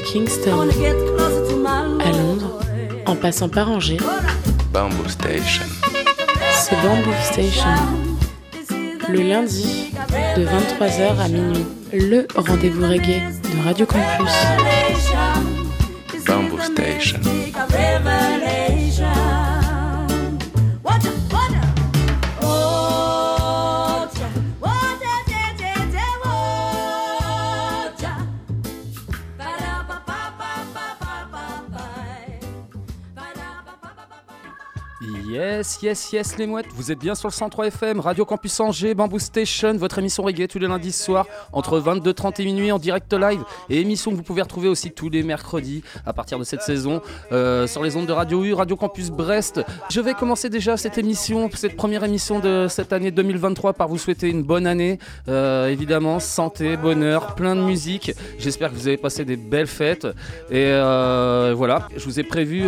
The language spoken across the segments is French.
Kingston à Londres, en passant par Angers, Bamboo Station. c'est Bamboo Station. Le lundi, de 23h à minuit, le rendez-vous reggae de Radio Campus. Bamboo Station. Yes, yes, yes, les mouettes, vous êtes bien sur le 103 FM, Radio Campus Angers, Bamboo Station, votre émission reggae tous les lundis soirs entre 22h30 et minuit en direct live. Et émission que vous pouvez retrouver aussi tous les mercredis à partir de cette saison euh, sur les ondes de Radio U, Radio Campus Brest. Je vais commencer déjà cette émission, cette première émission de cette année 2023 par vous souhaiter une bonne année, euh, évidemment, santé, bonheur, plein de musique. J'espère que vous avez passé des belles fêtes. Et euh, voilà, je vous ai prévu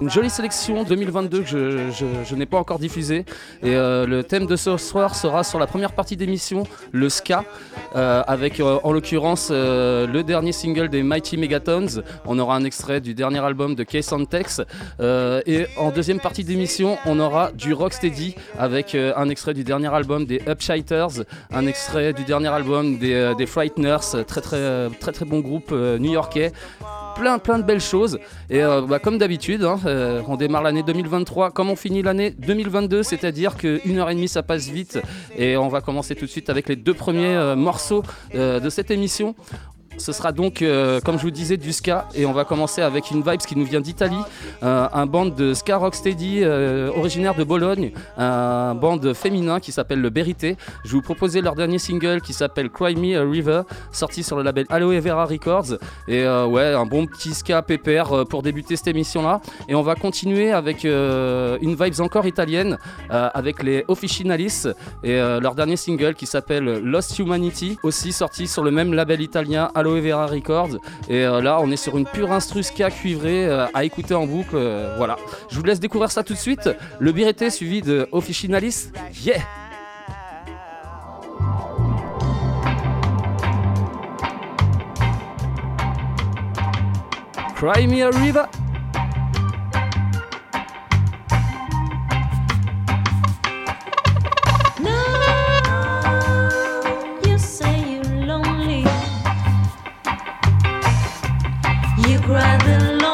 une jolie sélection 2022 que je- je n'ai pas encore diffusée. Et euh, le thème de ce soir sera sur la première partie d'émission, le ska, euh, avec euh, en l'occurrence le dernier single des Mighty Megatons. On aura un extrait du dernier album de Case on Tex. Et en deuxième partie d'émission, on aura du Rocksteady avec un extrait du dernier album des Upshiters, un extrait du dernier album des, des Frighteners, très très très très bon groupe new-yorkais plein plein de belles choses. Et euh, bah, comme d'habitude hein, euh, on démarre l'année 2023 comme on finit l'année 2022 c'est à dire que une heure et demie ça passe vite. Et on va commencer tout de suite avec les deux premiers euh, morceaux de cette émission ce sera donc, euh, comme je vous disais, du ska. Et on va commencer avec une vibes qui nous vient d'Italie, euh, un band de ska rocksteady euh, originaire de Bologne, un band féminin qui s'appelle le Berité. Je vous proposer leur dernier single qui s'appelle Cry Me a River, sorti sur le label Aloe Vera Records. Et euh, ouais, un bon petit ska pépère pour débuter cette émission-là. Et on va continuer avec une vibes encore italienne avec les Officinalis. Et leur dernier single qui s'appelle Lost Humanity, aussi sorti sur le même label italien Aloe Vera Records. Et euh, là, on est sur une pure instru ska cuivrée euh, à écouter en boucle. euh, voilà, je vous laisse découvrir ça tout de suite. Le Birete suivi de Officinalis. Yeah! Cry me a river. You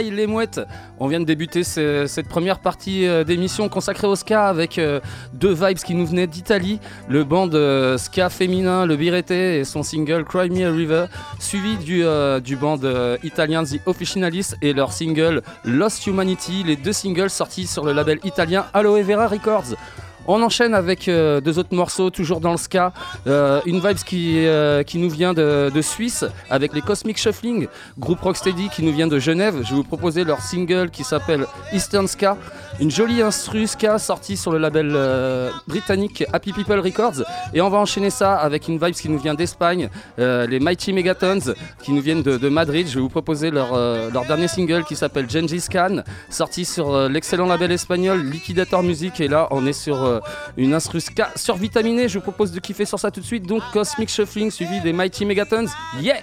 Il les mouettes. On vient de débuter ce- cette première partie euh, d'émission consacrée au ska avec euh, deux vibes qui nous venaient d'Italie. Le band euh, ska féminin, le Birete et son single Cry Me a River, suivi du, du band italien The Officinalis et leur single Lost Humanity, les deux singles sortis sur le label italien Aloe Vera Records. On enchaîne avec euh, deux autres morceaux, toujours dans le ska. Euh, une vibe qui, euh, qui nous vient de, de Suisse avec les Cosmic Shuffling, groupe Rocksteady qui nous vient de Genève. Je vais vous proposer leur single qui s'appelle Eastern Ska. Une jolie instru ska sortie sur le label euh, britannique Happy People Records. Et on va enchaîner ça avec une vibe qui nous vient d'Espagne, euh, les Mighty Megatons qui nous viennent de, Madrid. Je vais vous proposer leur, euh, leur dernier single qui s'appelle Gengis Khan, sorti sur l'excellent label espagnol Liquidator Music. Et là, on est sur une instru ska survitaminée. Je vous propose de kiffer sur ça tout de suite. Donc Cosmic Shuffling suivi des Mighty Megatons. Yeah!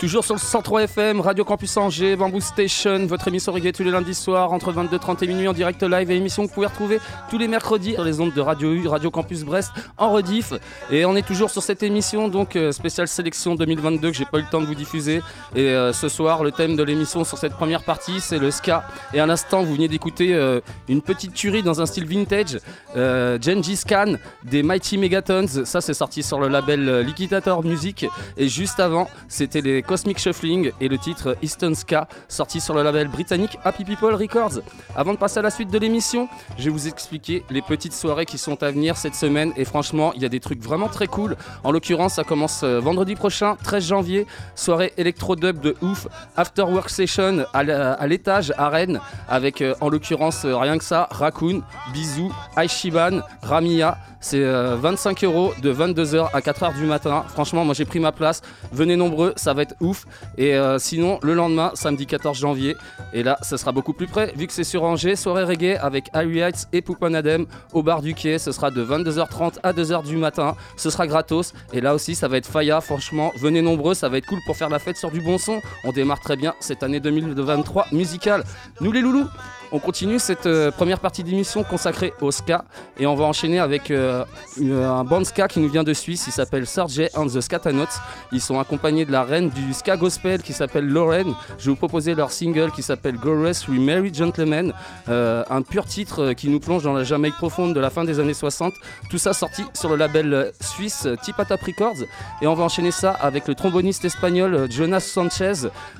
Toujours sur le 103 FM, Radio Campus Angers, Bamboo Station, votre émission reggae tous les lundis soirs entre 22h30 et minuit en direct live et émission que vous pouvez retrouver tous les mercredis sur les ondes de Radio U, Radio Campus Brest en rediff. Et on est toujours sur cette émission, donc euh, spéciale sélection 2022 que j'ai pas eu le temps de vous diffuser. Et euh, ce soir, le thème de l'émission sur cette première partie, c'est le ska. Et à l'instant, vous venez d'écouter euh, une petite tuerie dans un style vintage, Gengis Khan des Mighty Megatons. Ça, c'est sorti sur le label Liquidator Music. Et juste avant, c'était les Cosmic Shuffling et le titre Eastern Ska, sorti sur le label britannique Happy People Records. Avant de passer à la suite de l'émission, je vais vous expliquer les petites soirées qui sont à venir cette semaine. Et franchement, il y a des trucs vraiment très cool. En l'occurrence, ça commence euh, vendredi prochain, 13 janvier, soirée électro-dub de ouf, After Work Session à l'étage à Rennes, avec euh, en l'occurrence euh, rien que ça, Raccoon, Bisou, Aishiban, Ramia. C'est euh, 25 euros de 22h à 4h du matin. Franchement, moi j'ai pris ma place. Venez nombreux, ça va être ouf. Et euh, sinon, le lendemain, samedi 14 janvier, et là, ça sera beaucoup plus près, vu que c'est sur Angers, soirée reggae avec Harry Heights et Poupanadem au bar du quai. Ce sera de 22h30 à 2h du matin. Ce sera gratos. Et là aussi, ça va être faya. Franchement, venez nombreux, ça va être cool pour faire la fête sur du bon son. On démarre très bien cette année 2023 musicale. Nous les loulous on continue cette euh, première partie d'émission consacrée au ska et on va enchaîner avec euh, une- un band ska qui nous vient de Suisse, il s'appelle Sergey and the Scatanots. Ils sont accompagnés de la reine du ska gospel qui s'appelle Lauren. Je vais vous proposer leur single qui s'appelle Go Rest We Merry Gentlemen, euh, un pur titre euh, qui nous plonge dans la Jamaïque profonde de la fin des années 60. Tout ça sorti sur le label euh, suisse euh, Tipatap Records et on va enchaîner ça avec le tromboniste espagnol euh, Jonas Sanchez.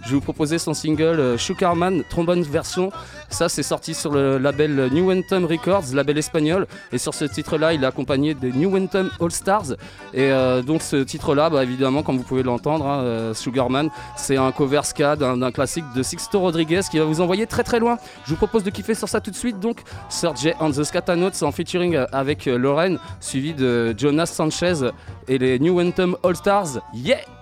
Je vais vous proposer son single euh, Sugarman, trombone version. Ça, c'est sorti sur le label New Anthem Records, label espagnol. Et sur ce titre-là, il est accompagné des New Anthem All Stars. Et euh, donc, ce titre-là, bah, évidemment, comme vous pouvez l'entendre, hein, euh, Sugarman, c'est un cover ska d'un classique de Sixto Rodriguez qui va vous envoyer très très loin. Je vous propose de kiffer sur ça tout de suite. Donc, Sergey and the Scatanots en featuring avec euh, Lauren, suivi de Jonas Sanchez et les New Anthem All Stars. Yeah!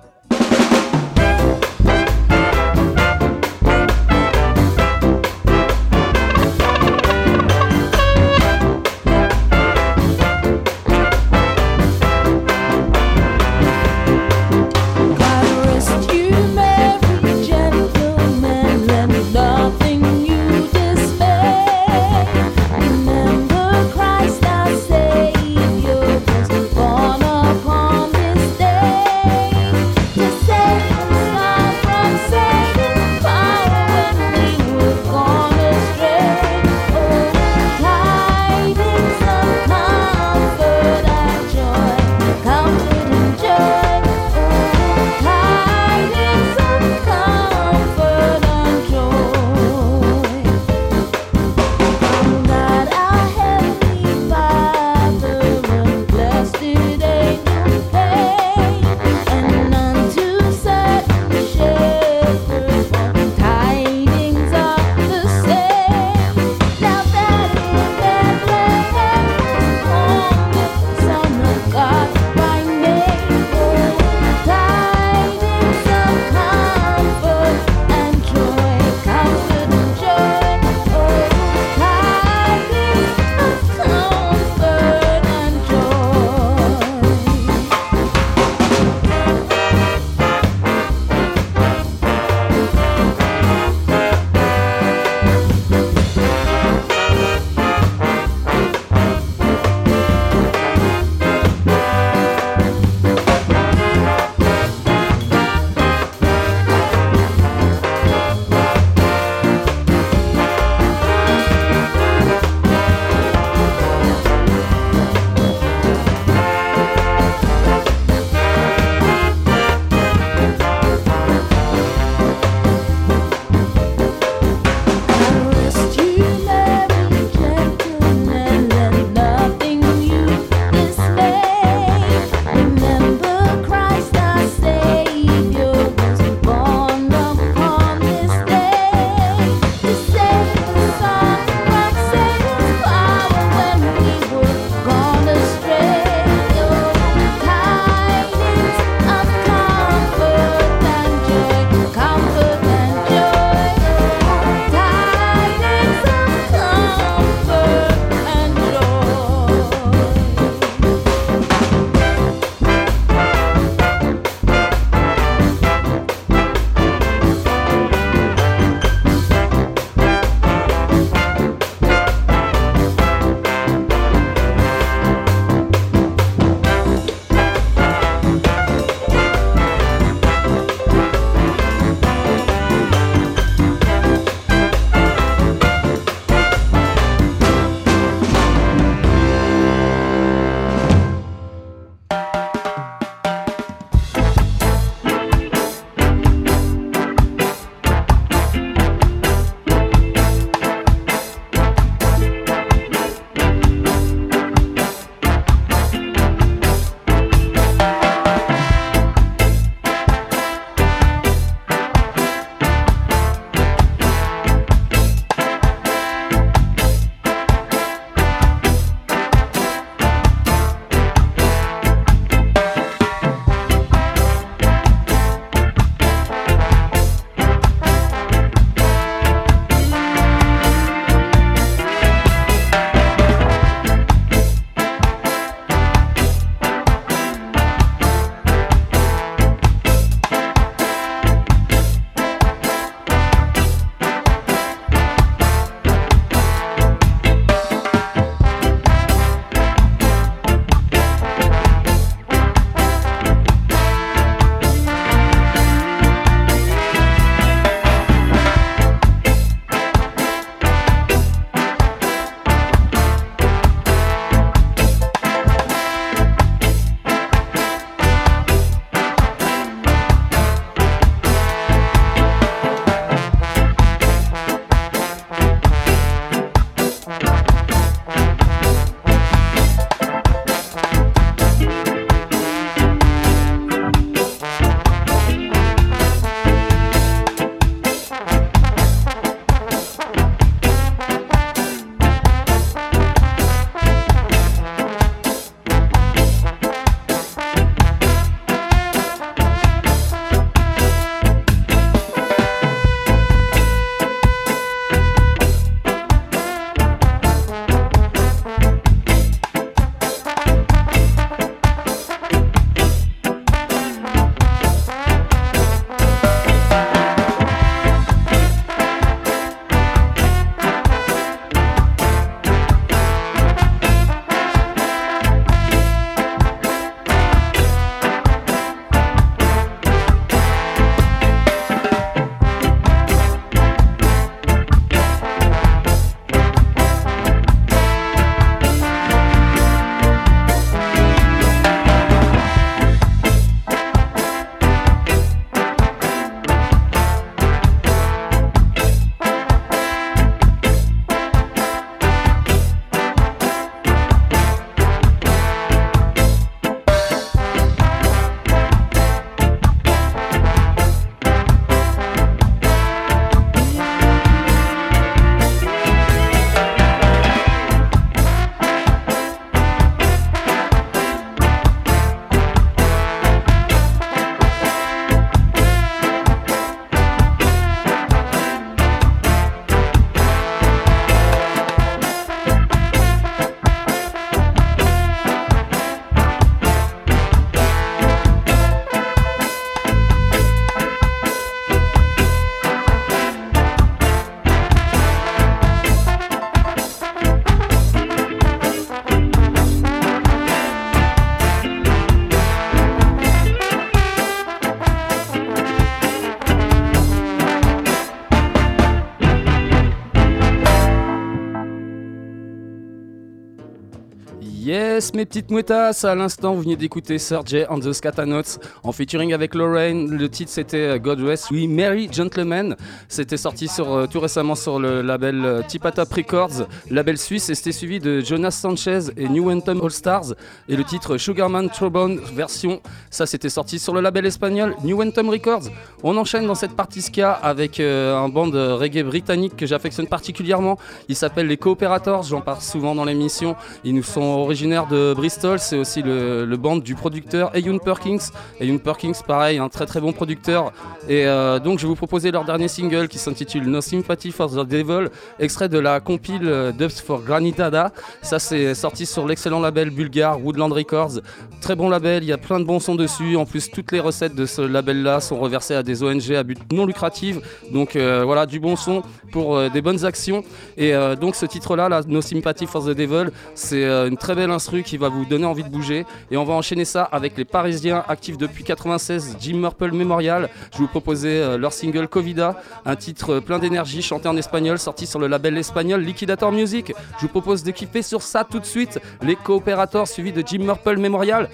Mes petites mouettas, à l'instant vous venez d'écouter Sergey and the Scatanauts en featuring avec Lorraine. Le titre c'était euh, God Rest We Merry Gentlemen. C'était sorti sur, euh, tout récemment sur le label euh, Tipatap Records, label suisse, et c'était suivi de Jonas Sanchez et New Anthem All Stars. Et le titre Sugarman Trombone version, ça c'était sorti sur le label espagnol New Anthem Records. On enchaîne dans cette partie ska avec un band reggae britannique que j'affectionne particulièrement. Il s'appelle les Cooperators, j'en parle souvent dans l'émission. Ils nous sont originaires de Bristol, c'est aussi le, band du producteur Eyun Perkins. Eyun Perkins, pareil, un très très bon producteur. Et euh, donc je vais vous proposer leur dernier single qui s'intitule No Sympathy for the Devil, extrait de la compile euh, Dubs for Granitada. Ça c'est sorti sur l'excellent label bulgare Woodland Records. Très bon label, il y a plein de bons sons dessus. En plus, toutes les recettes de ce label-là sont reversées à des ONG à but non lucratif. Donc euh, voilà, du bon son pour des bonnes actions. Et donc ce titre-là, là, No Sympathy for the Devil, c'est une très belle instru qui va vous donner envie de bouger. Et on va enchaîner ça avec les Parisiens actifs depuis 96, Jim Murple Memorial. Je vais vous proposer euh, leur single Covida, un titre euh, plein d'énergie chanté en espagnol, sorti sur le label espagnol Liquidator Music. Je vous propose de kiffer sur ça tout de suite. Les coopérateurs suivis de Jim Murple Memorial.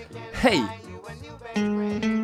Hey! Hey!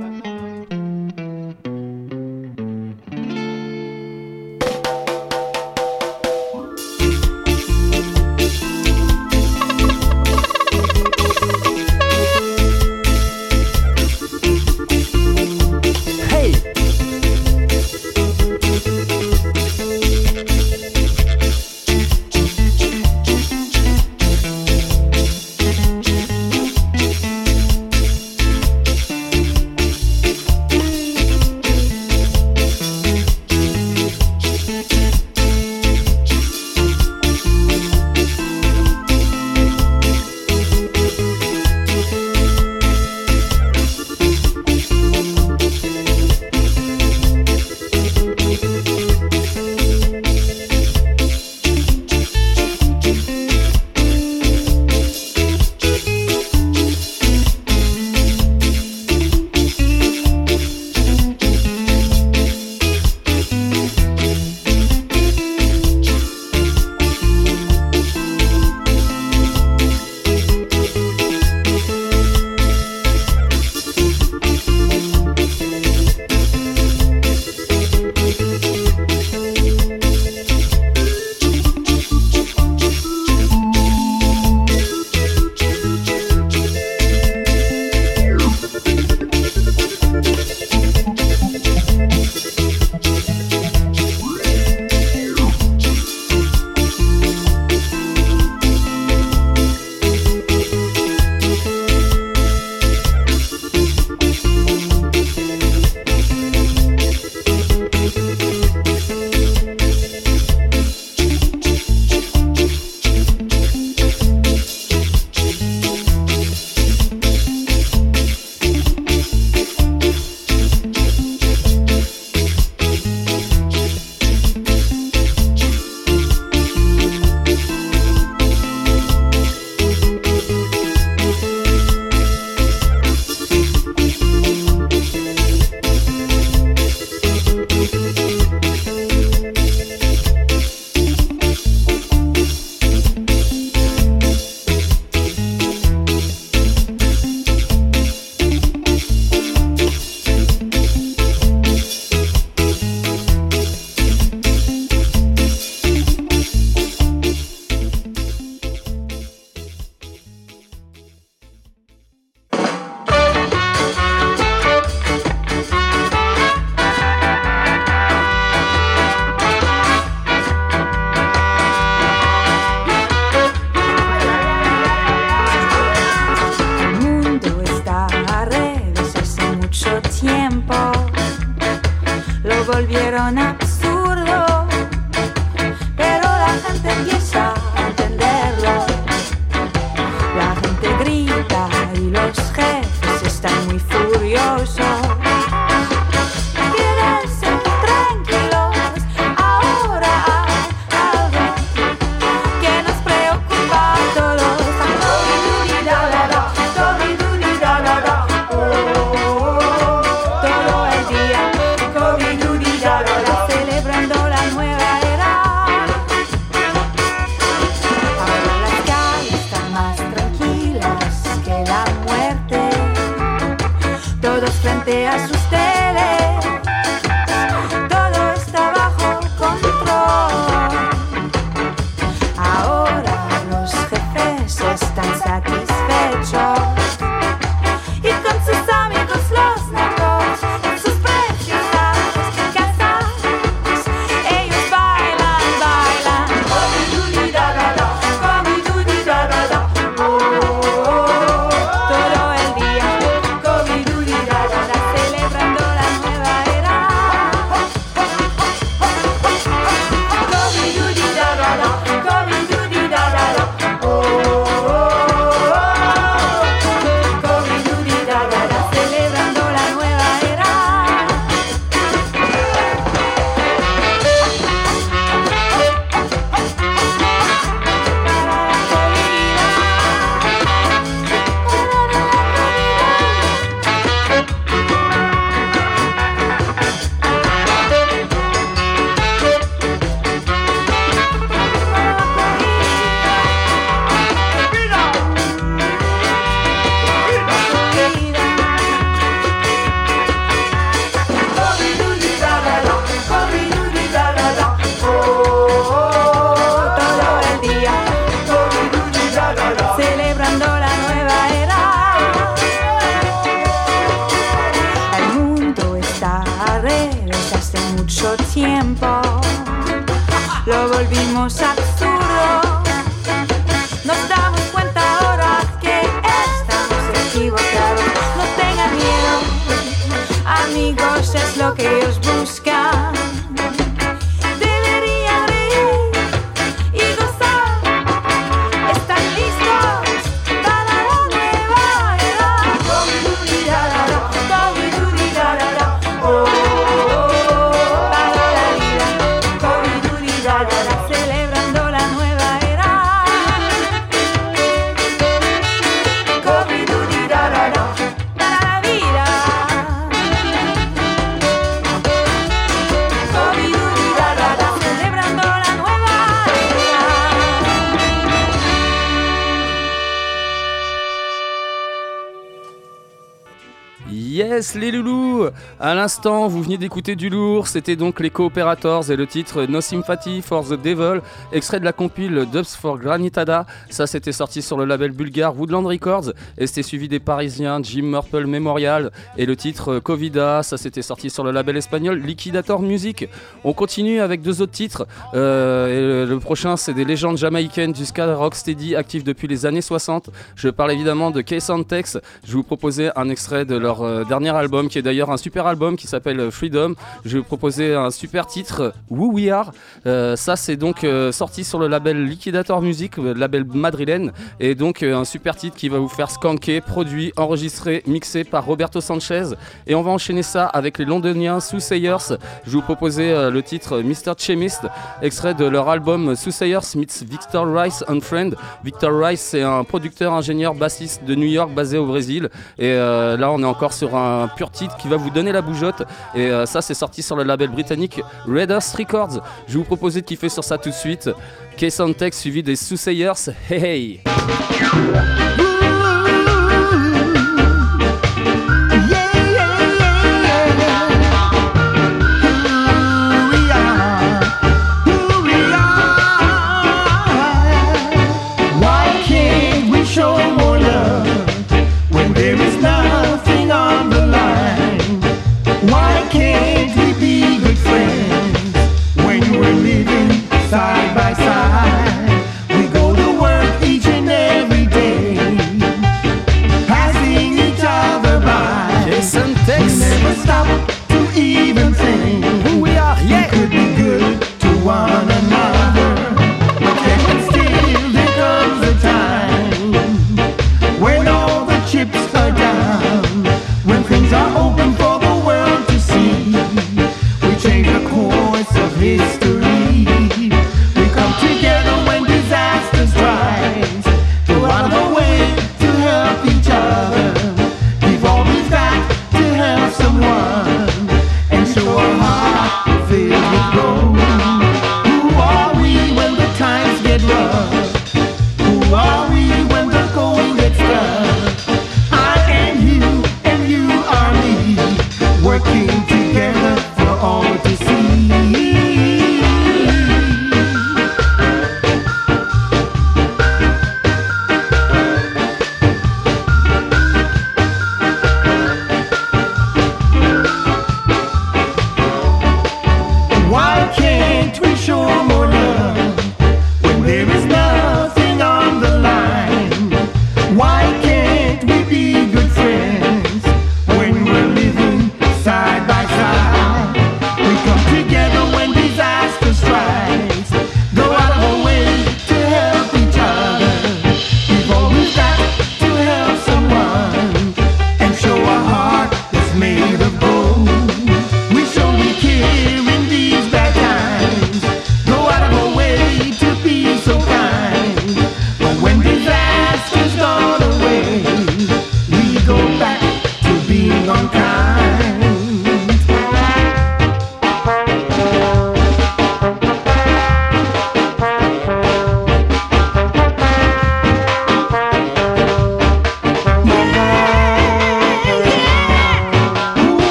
L'instant, vous veniez d'écouter du lourd, c'était donc les Cooperators et le titre No Sympathy for the Devil, extrait de la compile Dubs for Granitada. Ça, c'était sorti sur le label bulgare Woodland Records et c'était suivi des Parisiens Jim Murple Memorial et le titre Covida. Ça, c'était sorti sur le label espagnol Liquidator Music. On continue avec deux autres titres. Euh, et le, prochain, c'est des légendes jamaïcaines du ska rocksteady actifs depuis les années 60. Je parle évidemment de Case Tex. Je vous proposer un extrait de leur euh, dernier album, qui est d'ailleurs un super album qui s'appelle Freedom. Je vais vous proposer un super titre, Who We Are. Euh, ça, c'est donc euh, sorti sur le label Liquidator Music, le label madrilène, et donc euh, un super titre qui va vous faire skanker, produit, enregistré, mixé par Roberto Sanchez. Et on va enchaîner ça avec les londoniens Soothsayers. Je vais vous proposer euh, le titre Mr. Chemist, extrait de leur album Soothsayers meets Victor Rice and Friend. Victor Rice, c'est un producteur, ingénieur, bassiste de New York basé au Brésil. Et euh, là, on est encore sur un pur titre qui va vous donner la bougeotte. Et euh, ça, c'est sorti sur le label britannique Red Earth Records. Je vais vous proposer de kiffer sur ça tout de suite. Case on Tech suivi des Soothsayers. Hey hey!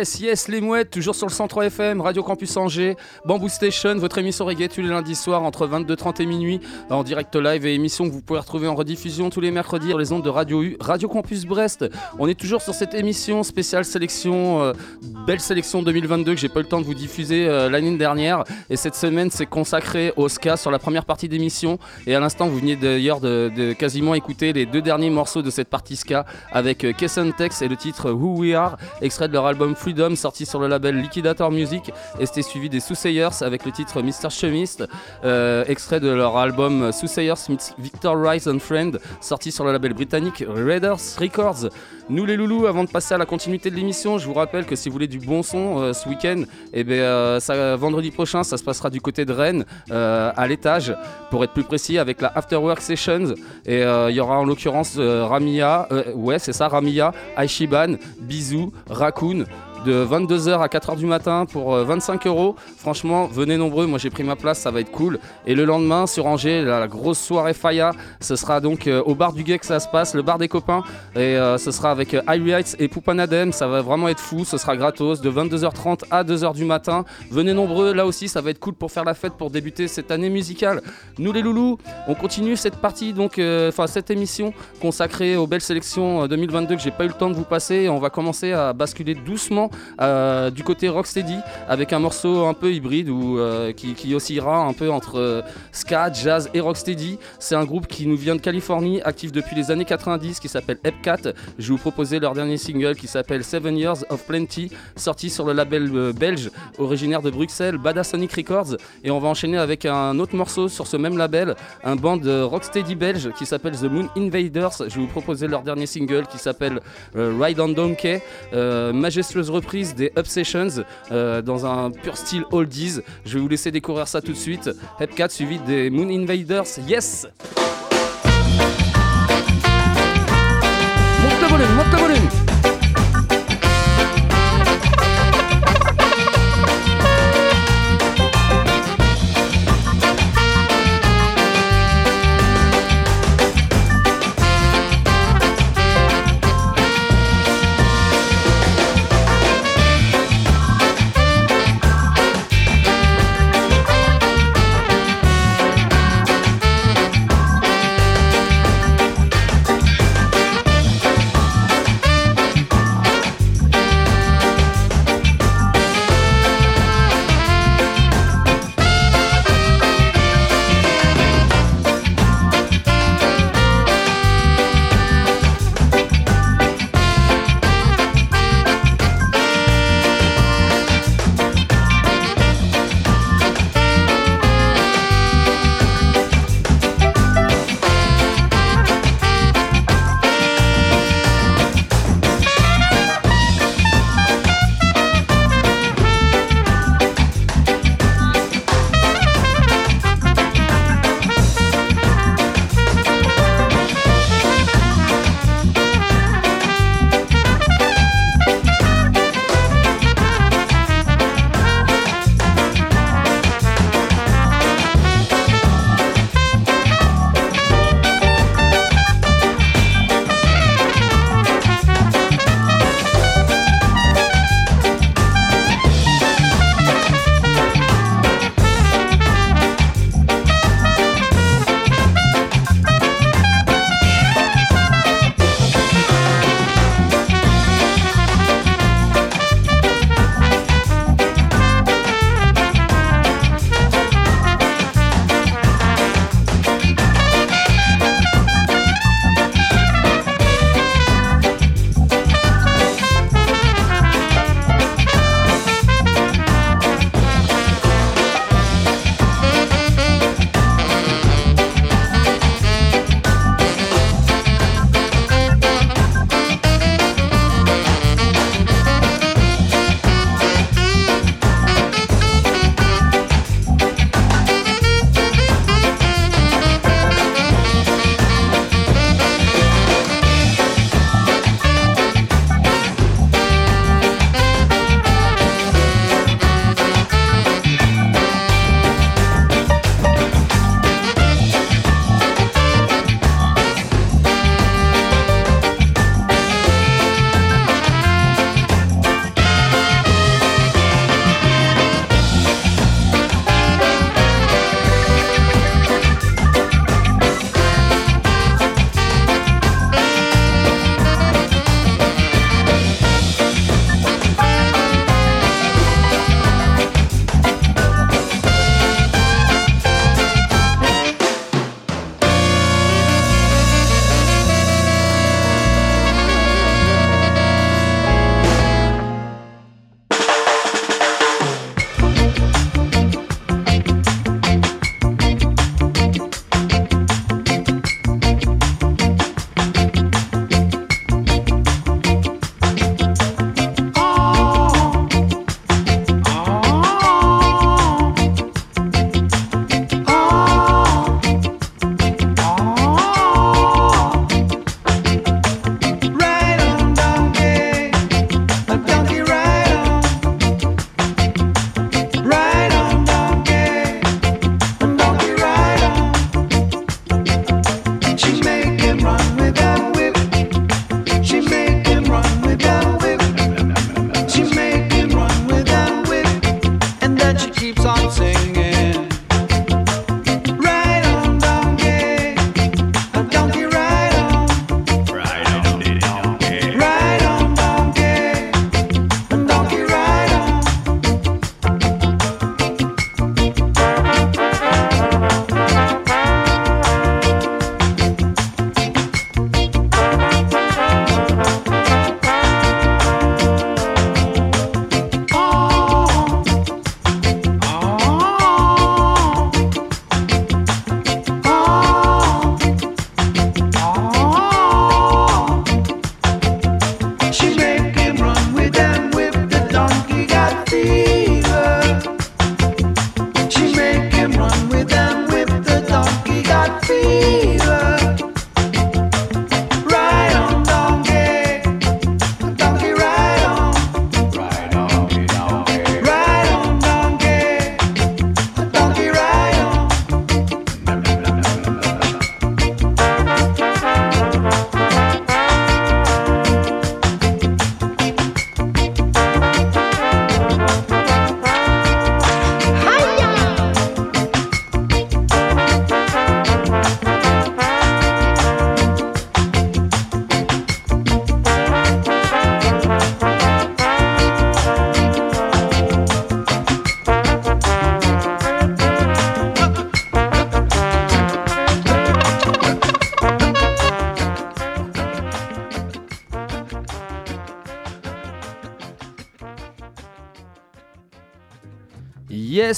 Yes, yes, les mouettes, toujours sur le 103 FM, Radio Campus Angers, Bamboo Station, votre émission reggae tous les lundis soirs entre 22h30 et minuit, en direct live et émission que vous pouvez retrouver en rediffusion tous les mercredis sur les ondes de Radio U, Radio Campus Brest. On est toujours sur cette émission spéciale sélection, euh, belle sélection 2022 que j'ai pas eu le temps de vous diffuser euh, l'année dernière. Et cette semaine, c'est consacré au ska sur la première partie d'émission. Et à l'instant, vous veniez d'ailleurs de, quasiment écouter les deux derniers morceaux de cette partie ska avec euh, Kesson Tex et le titre Who We Are, extrait de leur album Sorti sur le label Liquidator Music. Et c'était suivi des Soothsayers avec le titre Mr. Chemist, euh, extrait de leur album Soothsayers Victor Rice and Friend sorti sur le label britannique Raiders Records. Nous les loulous, avant de passer à la continuité de l'émission, je vous rappelle que si vous voulez du bon son euh, ce week-end, eh ben, euh, vendredi prochain, ça se passera du côté de Rennes, euh, à l'étage, pour être plus précis, avec la Afterwork Sessions. Et il y aura en l'occurrence Ramia, ouais c'est ça, Ramia, Aishiban, Bisou, Raccoon de 22h à 4h du matin pour euh, 25 euros. Franchement, venez nombreux. Moi, j'ai pris ma place, ça va être cool. Et le lendemain, sur Angers, la, grosse soirée Faya, ce sera donc au bar du Guet que ça se passe, le bar des copains. Et ce sera avec euh, High Heights et Poupanadem. Ça va vraiment être fou. Ce sera gratos de 22h30 à 2h du matin. Venez nombreux. Là aussi, ça va être cool pour faire la fête, pour débuter cette année musicale. Nous, les loulous, on continue cette partie, donc, euh, enfin, cette émission consacrée aux belles sélections euh, 2022 que j'ai pas eu le temps de vous passer. On va commencer à basculer doucement euh, du côté rocksteady avec un morceau un peu hybride ou euh, qui, qui oscillera un peu entre euh, ska, jazz et rocksteady. C'est un groupe qui nous vient de Californie, actif depuis les années 90, qui s'appelle Epcat. Je vous leur dernier single qui s'appelle Seven Years of Plenty, sorti sur le label euh, belge originaire de Bruxelles, Badasonic Records. Et on va enchaîner avec un autre morceau sur ce même label, un band de rocksteady belge qui s'appelle The Moon Invaders. Je vais vous proposer leur dernier single qui s'appelle euh, Ride on Donkey, euh, majestueuse reprise des Obsessions euh, dans un pur style oldies. Je vais vous laisser découvrir ça tout de suite. Hepcat suivi des Moon Invaders. Yes! Monte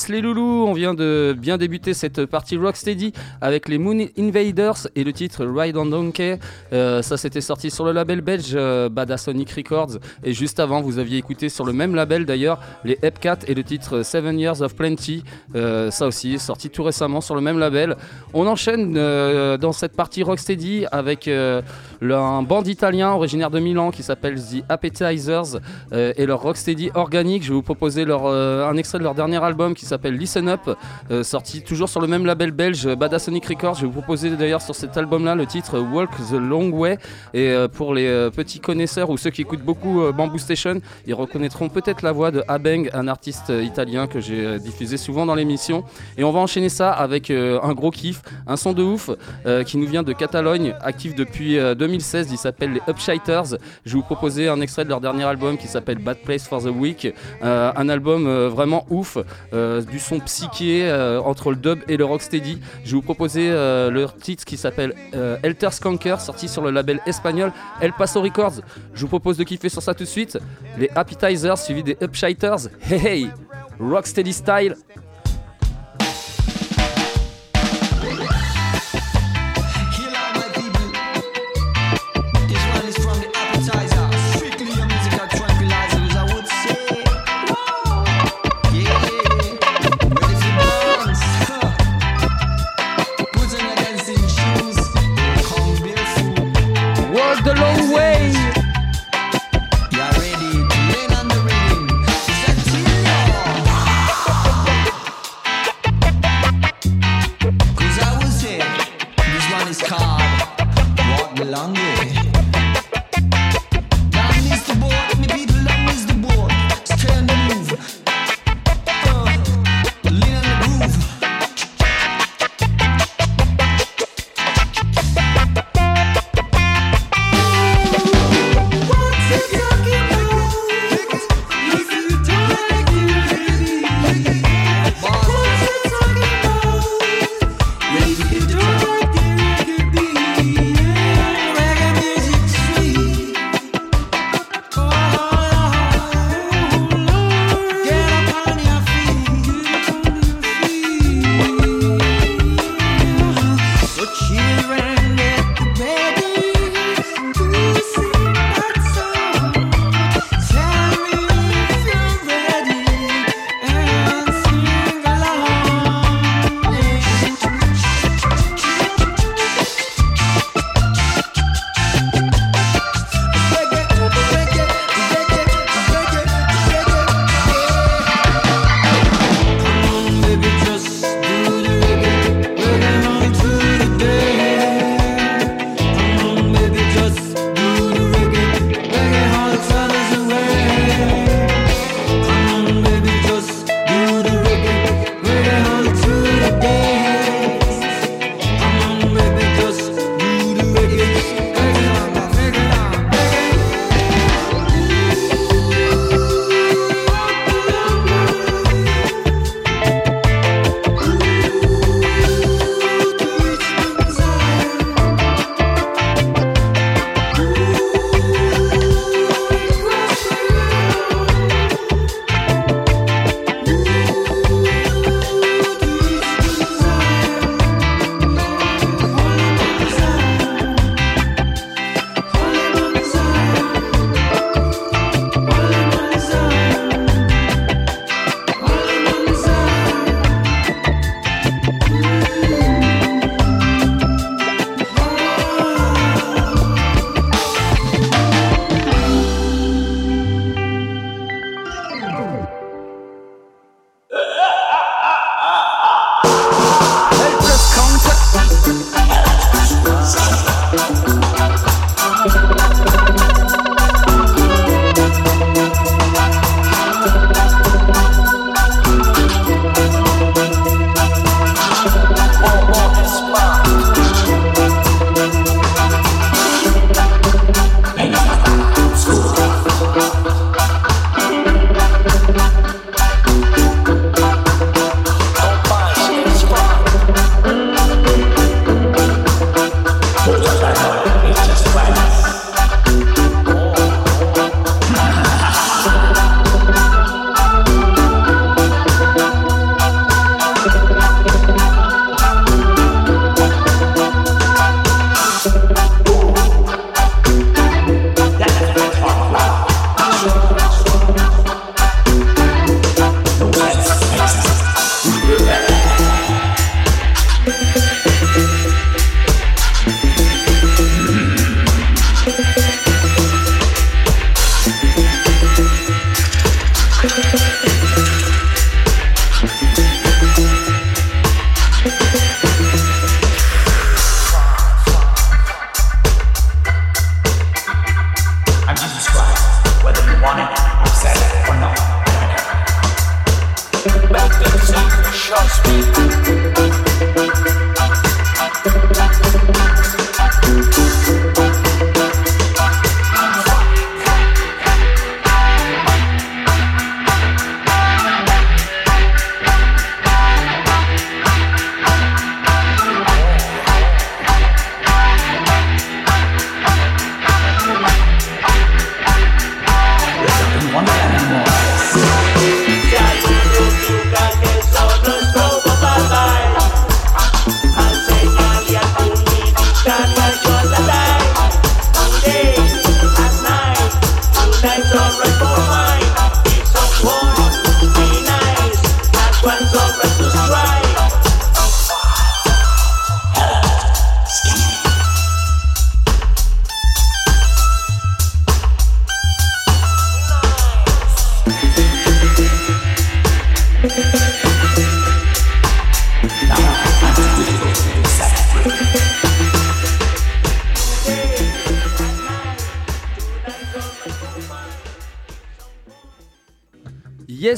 Les loulous, on vient de bien débuter cette partie Rocksteady avec les Moon Invaders et le titre Ride on Donkey. Euh, ça c'était sorti sur le label belge euh, Records et juste avant vous aviez écouté sur le même label d'ailleurs les Epcat et le titre Seven Years of Plenty. Euh, ça aussi sorti tout récemment sur le même label. On enchaîne euh, dans cette partie Rocksteady avec un band italien originaire de Milan qui s'appelle The Appetizers euh, et leur Rocksteady organique. Je vais vous proposer leur, euh, un extrait de leur dernier album qui s'appelle Listen Up, euh, sorti toujours sur le même label belge Badasonic Records. Je vais vous proposer d'ailleurs sur cet album-là le titre Walk the Long Way. Et pour les petits connaisseurs ou ceux qui écoutent beaucoup Bamboo Station, ils reconnaîtront peut-être la voix de Abeng, un artiste italien que j'ai diffusé souvent dans l'émission. Et on va enchaîner ça avec un gros kiff, un son de ouf qui nous vient de Catalogne, actif depuis euh, 2016. Il s'appelle les Upshiters. Je vais vous proposer un extrait de leur dernier album qui s'appelle Bad Place for the Week. Euh, un album euh, vraiment ouf, euh, du son psyché entre le dub et le rocksteady. Je vais vous proposer leur titre qui s'appelle Helter Skanker, sorti sur le label espagnol El Paso Records. Je vous propose de kiffer sur ça tout de suite. Les Appetizers suivis des Upshiters. Hey hey, rocksteady style.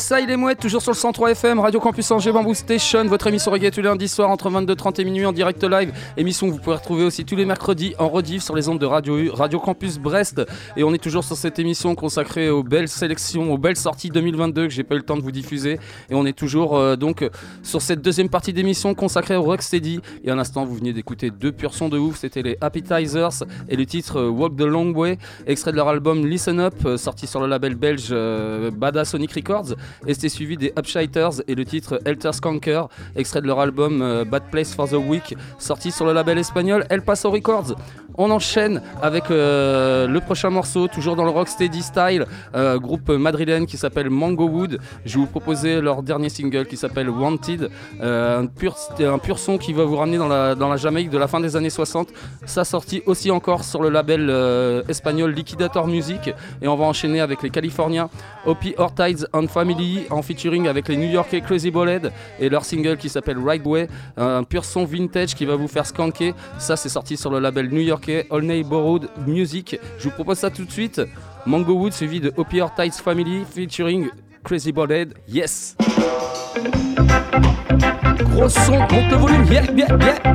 Ça il est mouette, toujours sur le 103 FM, Radio Campus Angers, Bamboo Station, votre émission reggae tous les lundis soirs entre 22h30 et minuit en direct live. Émission que vous pouvez retrouver aussi tous les mercredis en rediff sur les ondes de Radio Radio Campus Brest. Et on est toujours sur cette émission consacrée aux belles sélections, aux belles sorties 2022 que j'ai pas eu le temps de vous diffuser. Et on est toujours euh, donc sur cette deuxième partie d'émission consacrée au Rocksteady. Et à l'instant, vous veniez d'écouter deux purs sons de ouf, c'était les Appetizers et le titre Walk the Long Way, extrait de leur album Listen Up, euh, sorti sur le label belge euh, Bada Sonic Records. Et c'était suivi des Upshiters et le titre Helter Skanker, extrait de leur album euh, Bad Place for the Week, sorti sur le label espagnol El Paso Records. On enchaîne avec euh, le prochain morceau, toujours dans le rocksteady style, euh, groupe madrilène qui s'appelle Mango Wood. Je vais vous proposer leur dernier single qui s'appelle Wanted, euh, un, pur, son qui va vous ramener dans la, Jamaïque de la fin des années 60. Ça sorti aussi encore sur le label euh, espagnol Liquidator Music. Et on va enchaîner avec les Californiens Opie Ortides and Family en featuring avec les New Yorkais Crazy Ballhead et leur single qui s'appelle Right Way, un pur son vintage qui va vous faire skanker. Ça, c'est sorti sur le label New Yorkais All Neighborhood Music. Je vous propose ça tout de suite. Mango Wood suivi de Opie Ortides Family featuring Crazy Ballhead. Yes! Gros son, monte le volume, yeah, yeah, yeah!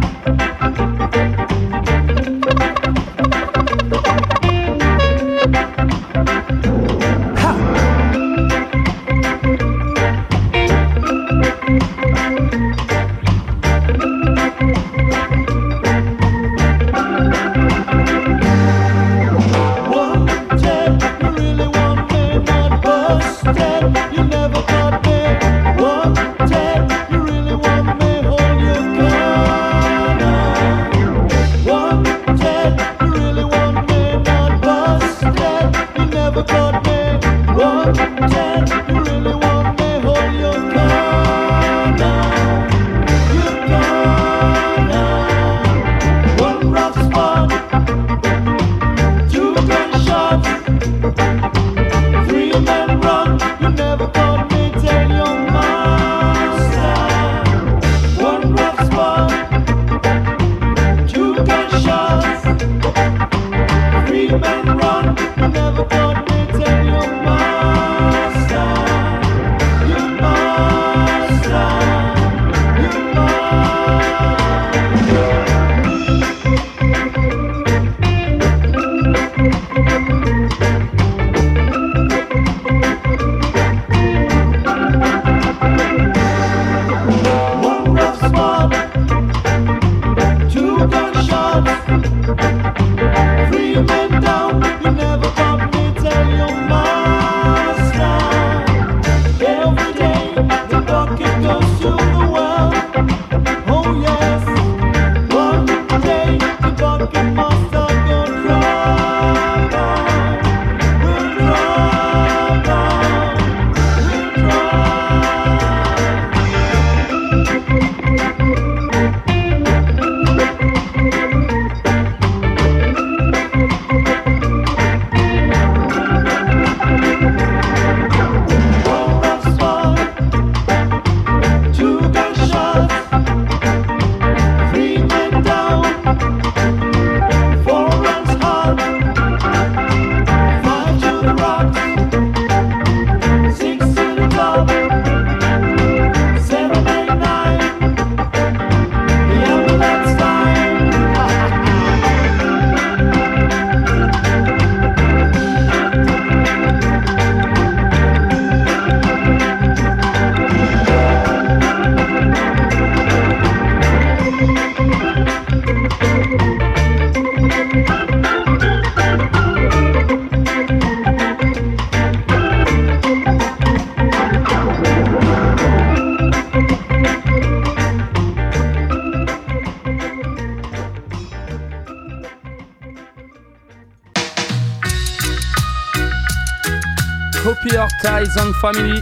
And Family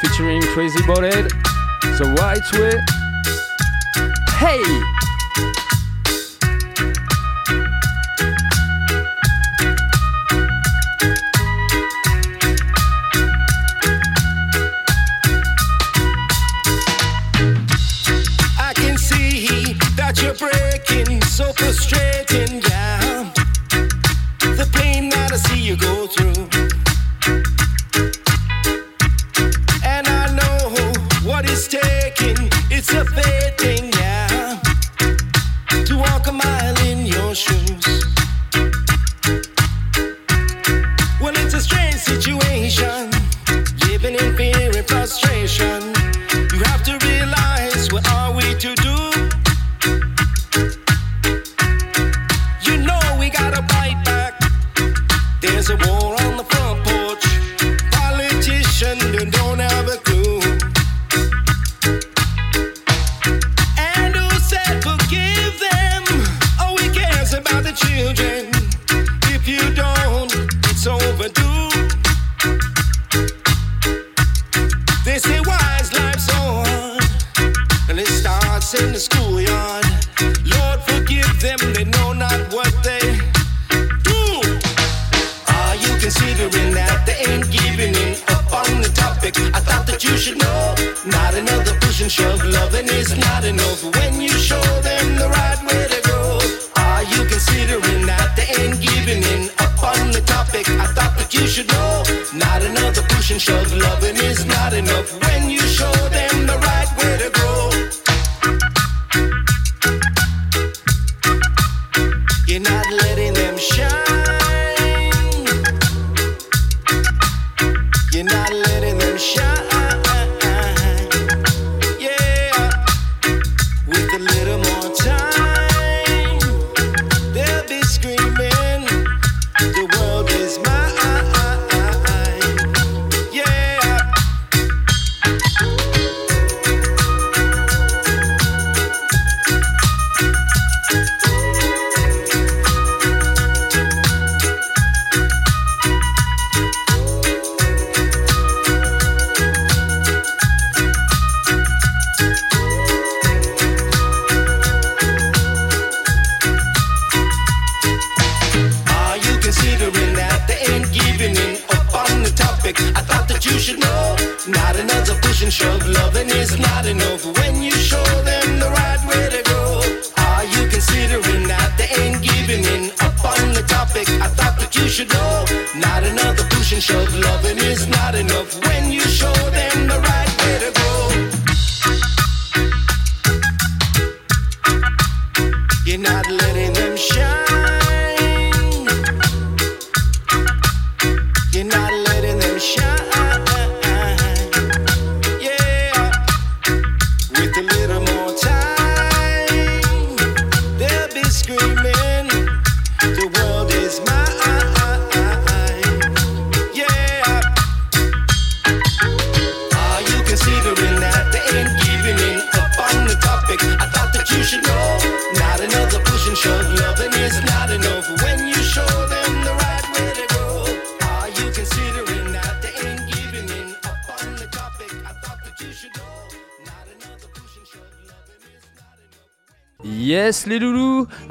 featuring Crazy Ballad, The Right Way. Hey! and you do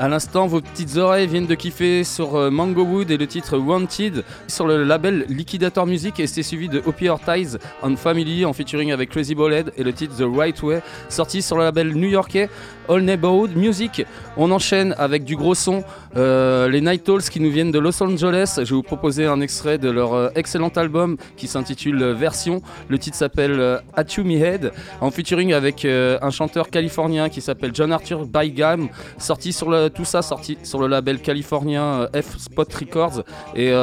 À l'instant vos petites oreilles viennent de kiffer sur euh, Mango Wood et le titre Wanted sur le label Liquidator Music et c'était suivi de Opier Ties on Family en featuring avec Crazy Ballhead et le titre The Right Way sorti sur le label new-yorkais All Neighborhood Music. On enchaîne avec du gros son, euh, les Night Owls qui nous viennent de Los Angeles. Je vais vous proposer un extrait de leur euh, excellent album qui s'intitule euh, Version. Le titre s'appelle At You Me Head en featuring avec un chanteur californien qui s'appelle John Arthur Bygam. Sorti sur le, tout ça sorti sur le label californien F Spot Records. Et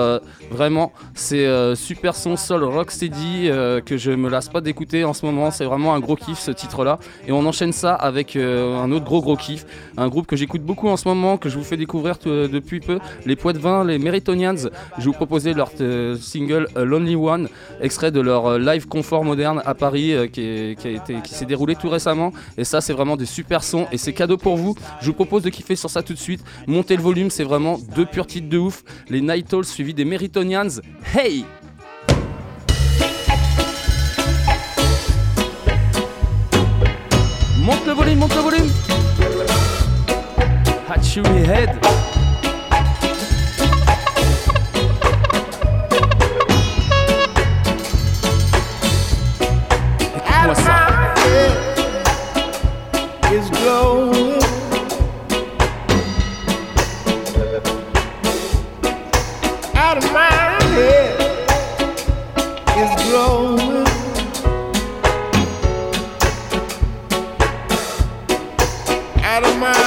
c'est euh, super son soul rocksteady euh, que je me lasse pas d'écouter en ce moment. C'est vraiment un gros kiff ce titre-là. Et on enchaîne ça avec euh, un autre gros gros kiff. Un groupe que j'écoute beaucoup en ce moment, que je vous fais découvrir t- depuis peu. Les Poitvins, les Meritonians. Je vous proposer leur euh, single Lonely One, extrait de leur euh, live confort moderne à Paris euh, qui, s'est déroulé tout récemment. Et ça, c'est vraiment des super sons et c'est cadeau pour vous. Je vous propose de kiffer sur ça tout de suite. Montez le volume, c'est vraiment deux purs titres de ouf. Les Night Owls suivis des Meritonians. Hey! Monte le volume, monte le volume Hachoui Head glowing. Out of my out of my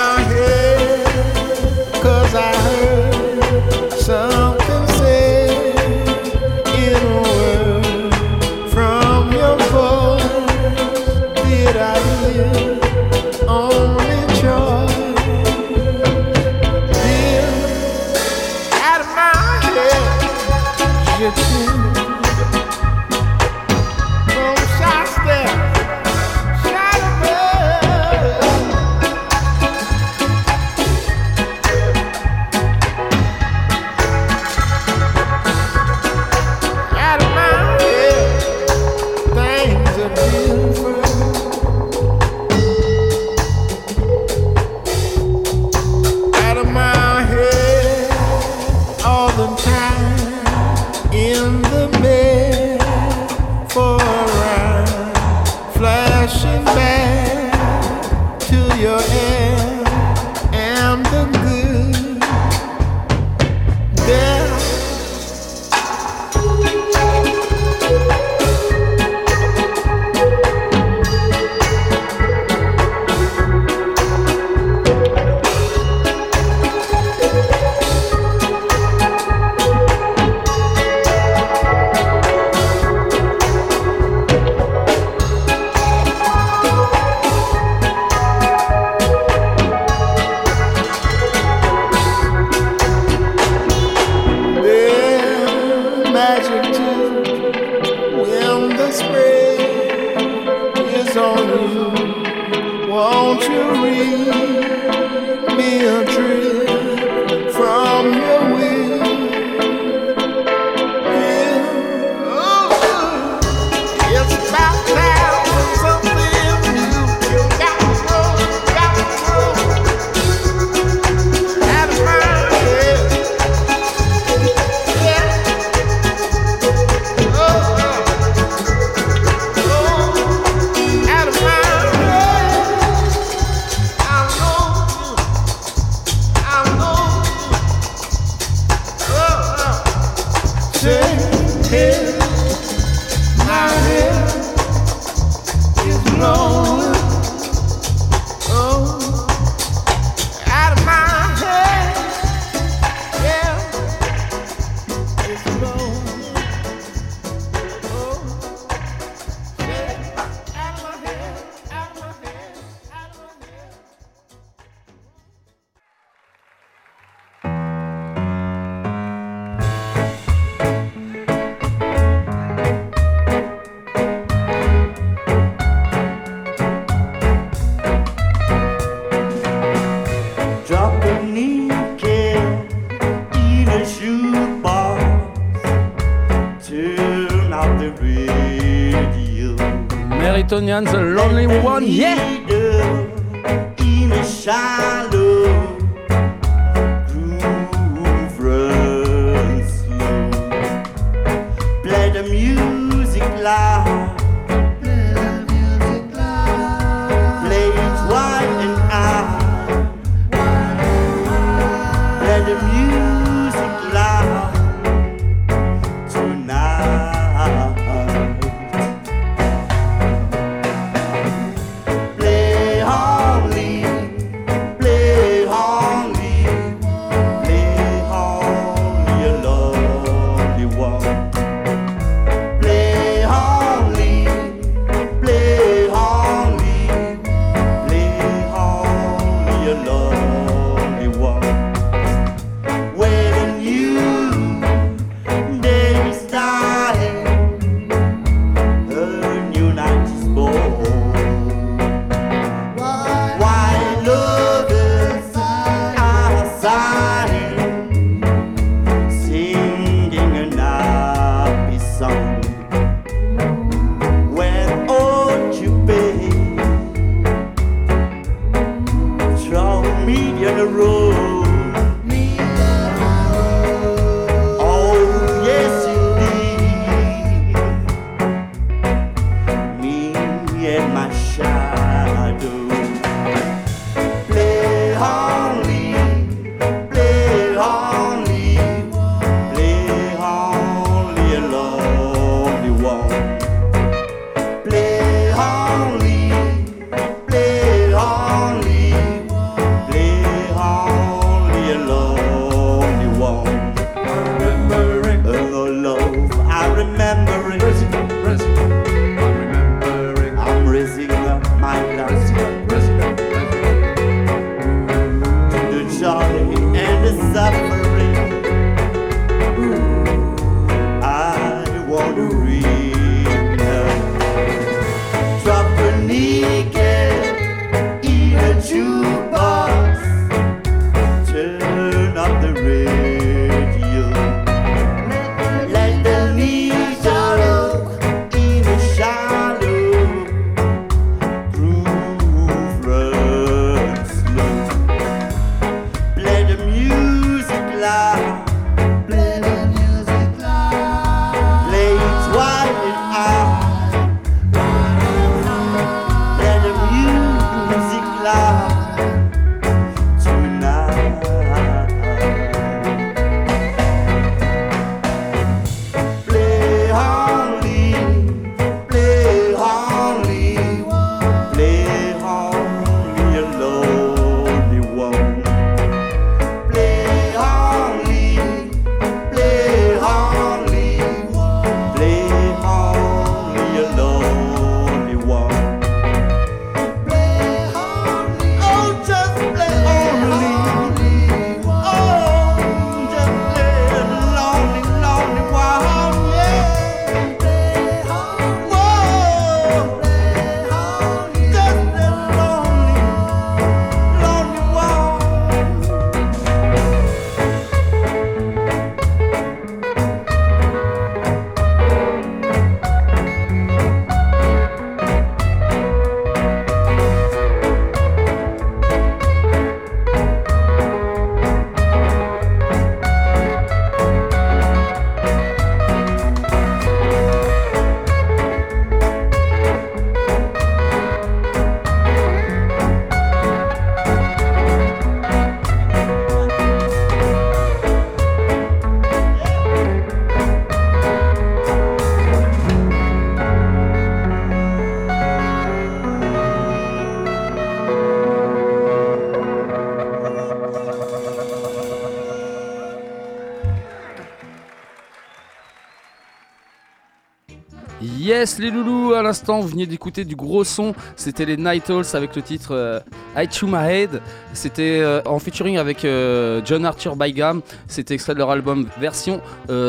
Les loulous, à l'instant vous venez d'écouter du gros son, c'était les Night Owls avec le titre euh, I Chew My Head, c'était euh, en featuring avec euh, John Arthur Bygam, c'était extrait de leur album Version,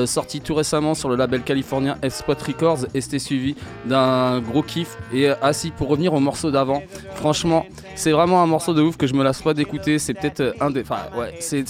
sorti tout récemment sur le label californien Spot Records. Et c'était suivi d'un gros kiff. Et assis pour revenir au morceau d'avant, franchement c'est vraiment un morceau de ouf que je me lasse pas d'écouter, c'est peut-être un des... Enfin ouais, c'est...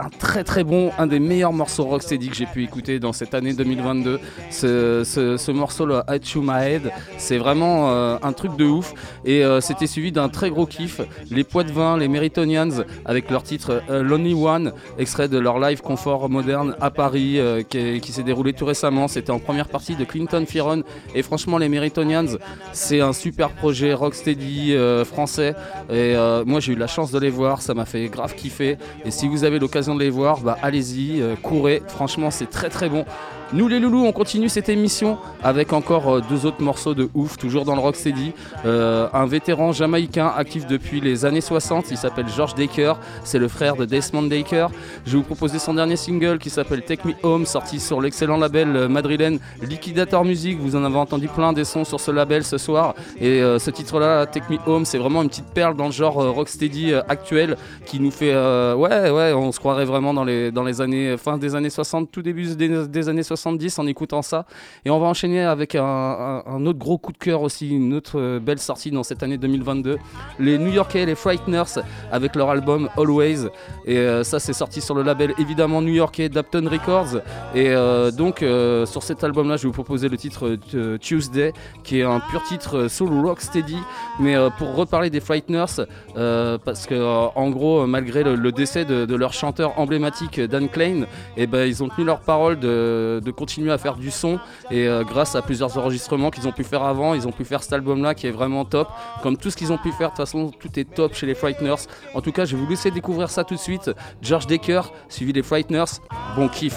un très très bon, un des meilleurs morceaux rocksteady que j'ai pu écouter dans cette année 2022. Ce, ce, ce morceau là, I Chew My Head, c'est vraiment euh, un truc de ouf. Et euh, c'était suivi d'un très gros kiff, les Poitvins, les Meritonians, avec leur titre euh, Lonely One, extrait de leur live confort moderne à Paris, qui, est- qui s'est déroulé tout récemment. C'était en première partie de Clinton Firon. Et franchement, les Meritonians, c'est un super projet rocksteady français. Et moi, j'ai eu la chance de les voir, ça m'a fait grave kiffer. Et si vous avez l'occasion de les voir, bah allez-y, euh, courez. Franchement, c'est très très bon. Nous les loulous, on continue cette émission avec encore euh, deux autres morceaux de ouf, toujours dans le rocksteady. Euh, un vétéran jamaïcain actif depuis les années 60, il s'appelle George Daker, c'est le frère de Desmond Daker. Je vais vous proposer son dernier single qui s'appelle Take Me Home, sorti sur l'excellent label euh, madrilène Liquidator Music. Vous en avez entendu plein des sons sur ce label ce soir. Et ce titre-là, Take Me Home, c'est vraiment une petite perle dans le genre rocksteady actuel qui nous fait, ouais, ouais, on se croirait vraiment dans les, dans les années, fin des années 60, tout début des, des années 70 en écoutant ça. Et on va enchaîner avec un, autre gros coup de cœur aussi, une autre euh, belle sortie dans cette année 2022. Les New Yorkais, les Frighteners, avec leur album Always. Et euh, ça, c'est sorti sur le label évidemment new-yorkais Dapton Records. Et euh, donc, sur cet album-là, je vais vous proposer le titre Tuesday, qui est un pur titre soul rocksteady. Mais euh, pour reparler des Frighteners, parce que en gros, malgré le, décès de, de leur chanteur emblématique Dan Klein, et ben ils ont tenu leur parole de, de continuer à faire du son et euh, grâce à plusieurs enregistrements qu'ils ont pu faire avant, ils ont pu faire cet album-là qui est vraiment top. Comme tout ce qu'ils ont pu faire, de toute façon, tout est top chez les Frighteners. En tout cas, je vais vous laisser découvrir ça tout de suite. George Decker, suivi des Frighteners. Bon kiff.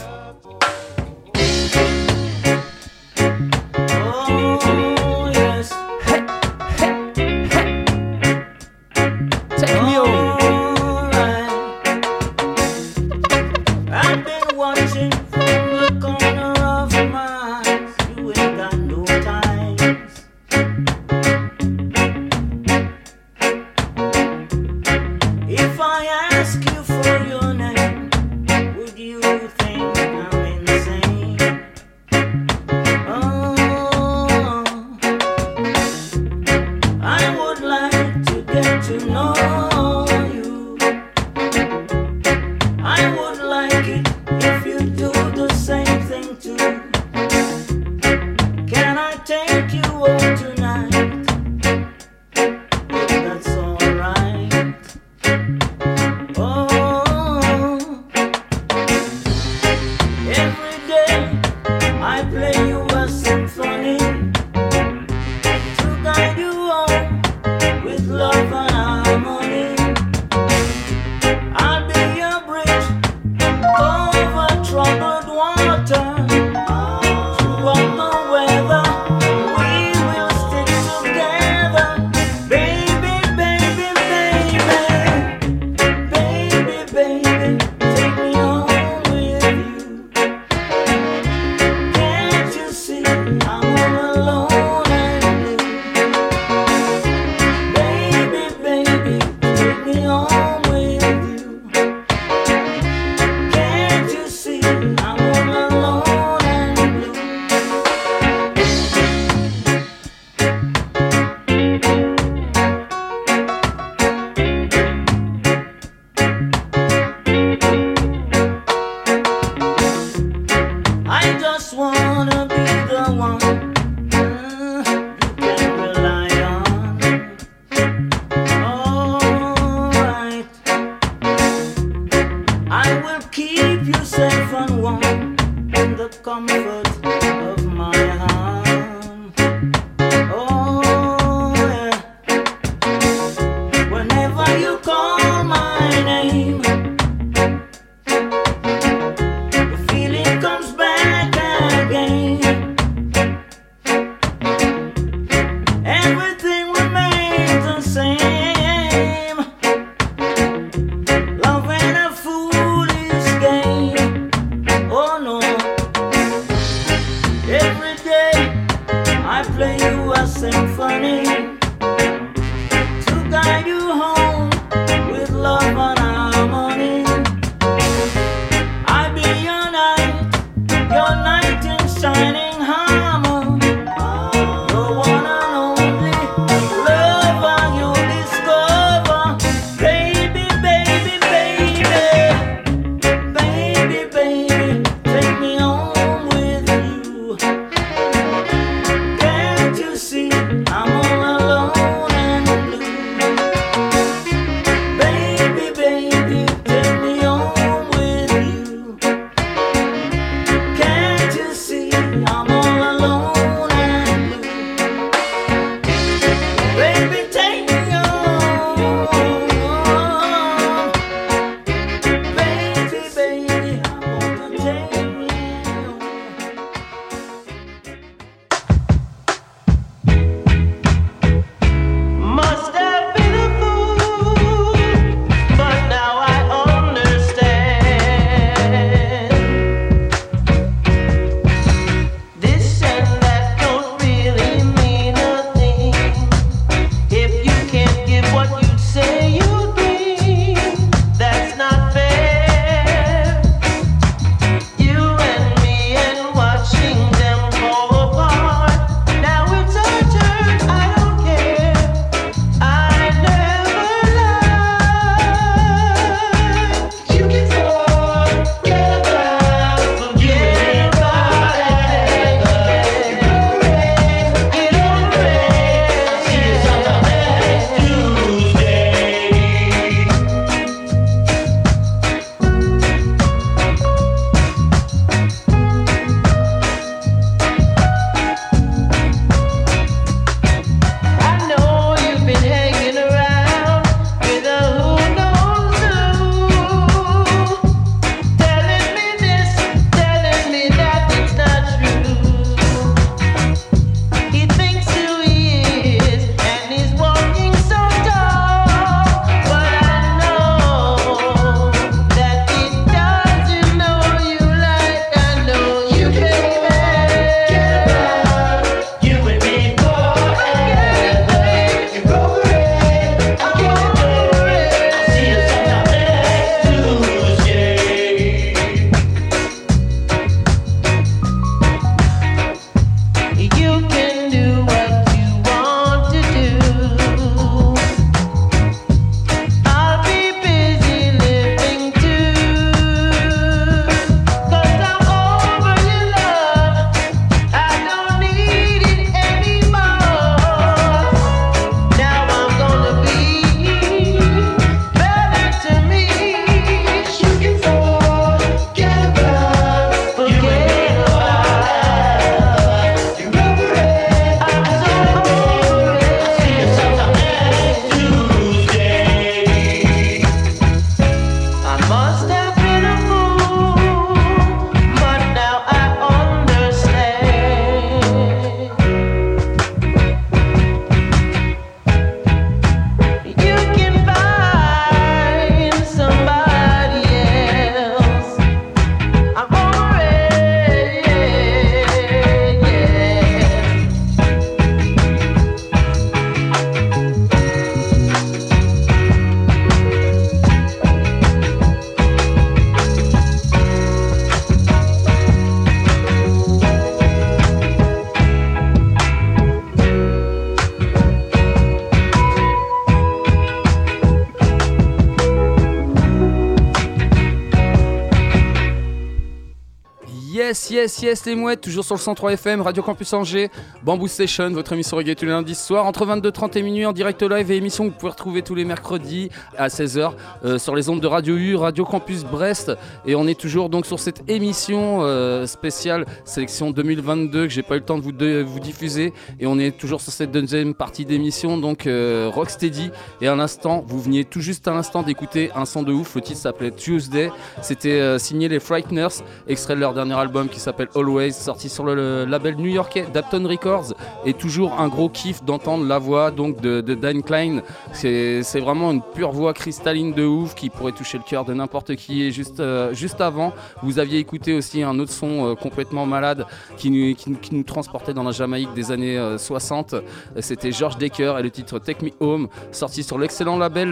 Yes, yes, les mouettes, toujours sur le 103 FM, Radio Campus Angers, Bamboo Station, votre émission reggae tous les lundis soirs, entre 22h30 et minuit en direct live et émission que vous pouvez retrouver tous les mercredis à 16h euh, sur les ondes de Radio U, Radio Campus Brest. Et on est toujours donc sur cette émission euh, spéciale sélection 2022 que j'ai pas eu le temps de vous, diffuser. Et on est toujours sur cette deuxième partie d'émission, donc euh, Rocksteady. Et à l'instant, vous veniez tout juste à l'instant d'écouter un son de ouf, le titre s'appelait Tuesday. C'était signé les Frighteners, extrait de leur dernier album qui s'appelle Always, sorti sur le, label new-yorkais Dapton Records. Et toujours un gros kiff d'entendre la voix donc de, Dan Klein. C'est vraiment une pure voix cristalline de ouf qui pourrait toucher le cœur de n'importe qui. Euh, juste avant, vous aviez écouté aussi un autre son euh, complètement malade qui nous, qui, qui transportait dans la Jamaïque des années euh, 60. Euh, C'était George Decker et le titre Take Me Home, sorti sur l'excellent label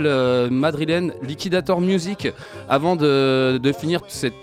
madrilène Liquidator Music. Avant de, de finir cette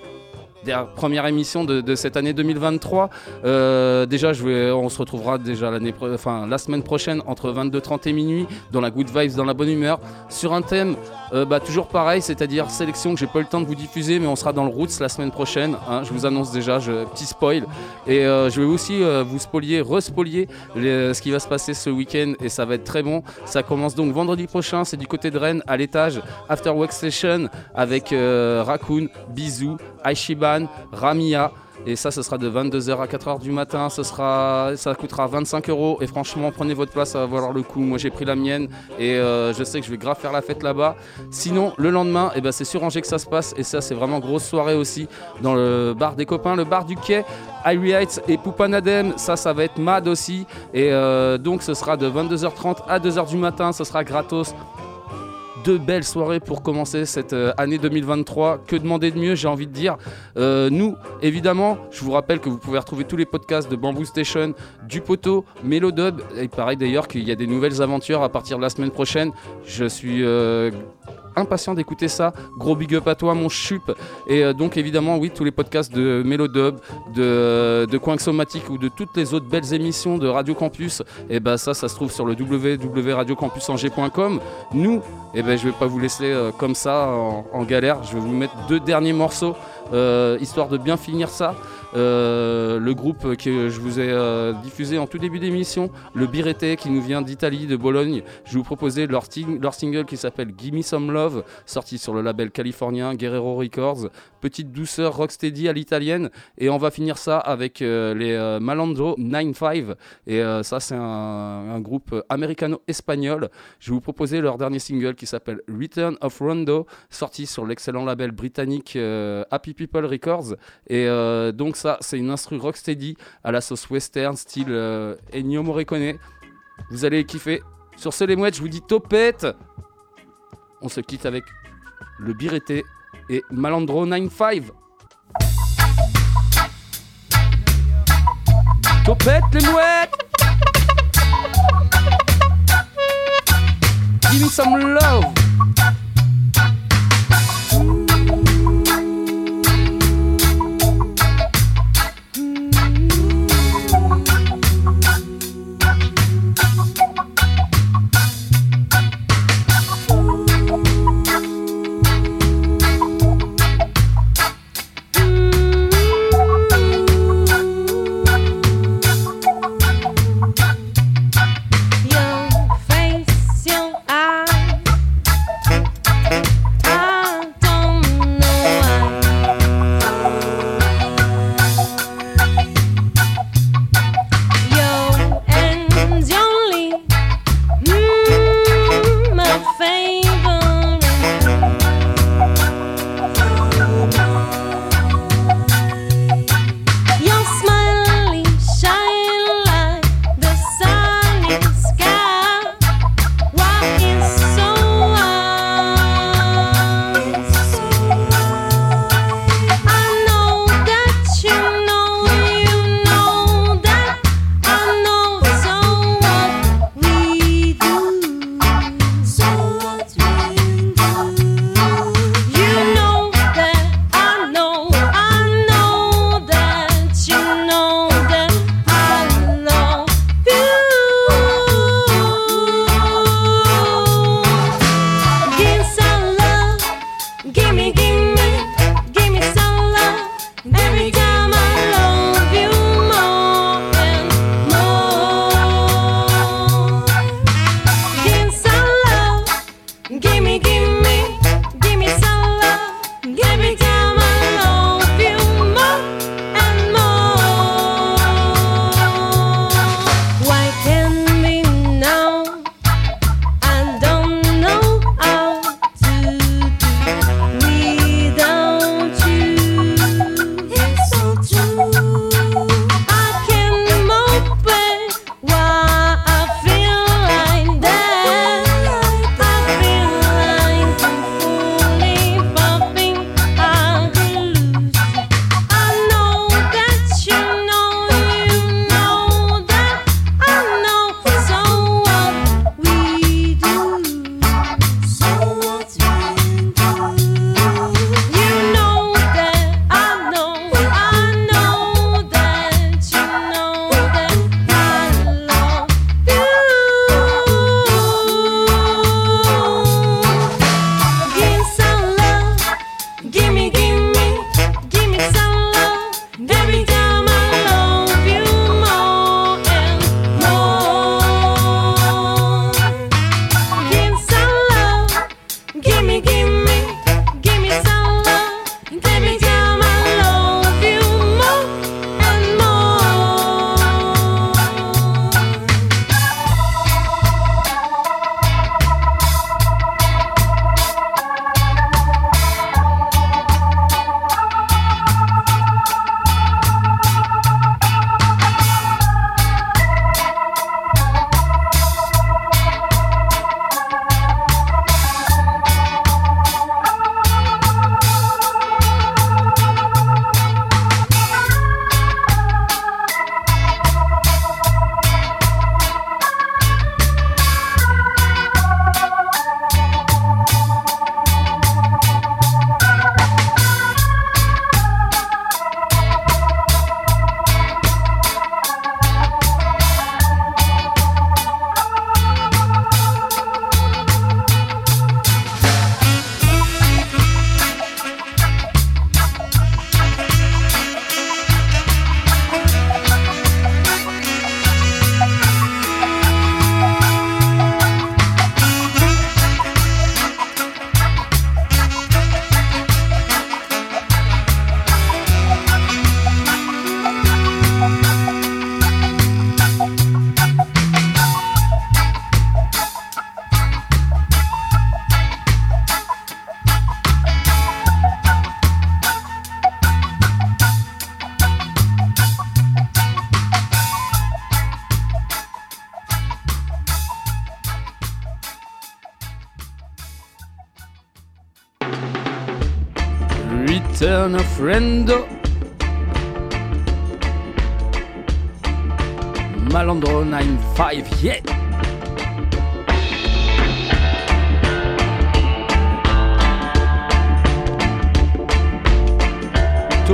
première émission de, cette année 2023. Euh, déjà, je vais, on se retrouvera déjà l'année, enfin la semaine prochaine entre 22h30 et minuit dans la good vibes, dans la bonne humeur, sur un thème euh, bah, toujours pareil, c'est-à-dire sélection que j'ai pas eu le temps de vous diffuser, mais on sera dans le Roots la semaine prochaine. hein, je vous annonce déjà, je, petit spoil. Et euh, je vais aussi vous spolier, respolier ce qui va se passer ce week-end et ça va être très bon. Ça commence donc vendredi prochain, c'est du côté de Rennes, à l'étage, After Work Session avec Raccoon, Bisou, Aishiban, Ramia. Et ça, ce sera de 22h à 4h du matin. Ce sera, ça coûtera 25 euros. Et franchement, prenez votre place, ça va valoir le coup. Moi, j'ai pris la mienne et euh, je sais que je vais grave faire la fête là-bas. Sinon, le lendemain, eh ben, c'est sur Angers que ça se passe. Et ça, c'est vraiment grosse soirée aussi dans le bar des copains, le bar du quai. Irie Heights et Poupanadem, ça, ça va être mad aussi. Et euh, donc, ce sera de 22h30 à 2h du matin. Ce sera gratos deux belles soirées pour commencer cette euh, année 2023. Que demander de mieux, j'ai envie de dire. Euh, nous, évidemment, je vous rappelle que vous pouvez retrouver tous les podcasts de Bamboo Station, du poteau, Mélodub. Et pareil d'ailleurs qu'il y a des nouvelles aventures à partir de la semaine prochaine. Je suis euh, impatient d'écouter ça. Gros big up à toi, mon chup. Et euh, donc, évidemment, oui, tous les podcasts de Mélodub, de, de ou de toutes les autres belles émissions de Radio Campus, et ben ça, ça se trouve sur le www.radiocampusangers.com. Nous, et ben je vais pas vous laisser euh, comme ça en, en galère. Je vais vous mettre deux derniers morceaux euh, histoire de bien finir ça. Euh, le groupe que je vous ai euh, diffusé en tout début d'émission, le Birete qui nous vient d'Italie, de Bologne. Je vous proposer leur, single qui s'appelle Gimme Some Love, sorti sur le label californien Guerrero Records. Petite douceur rocksteady à l'italienne. Et on va finir ça avec euh, les Malandro 9-5. Et euh, ça, c'est un, groupe américano-espagnol. Je vais vous proposer leur dernier single qui s'appelle Return of Rondo, sorti sur l'excellent label britannique Happy People Records. Et donc ça, c'est une instru rocksteady à la sauce western, style euh, Ennio Morricone. Vous allez kiffer. Sur ce, les mouettes, je vous dis topette. On se quitte avec le Birete et Malandro 9-5. Topette, les mouettes Give me some love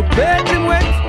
to bed him wet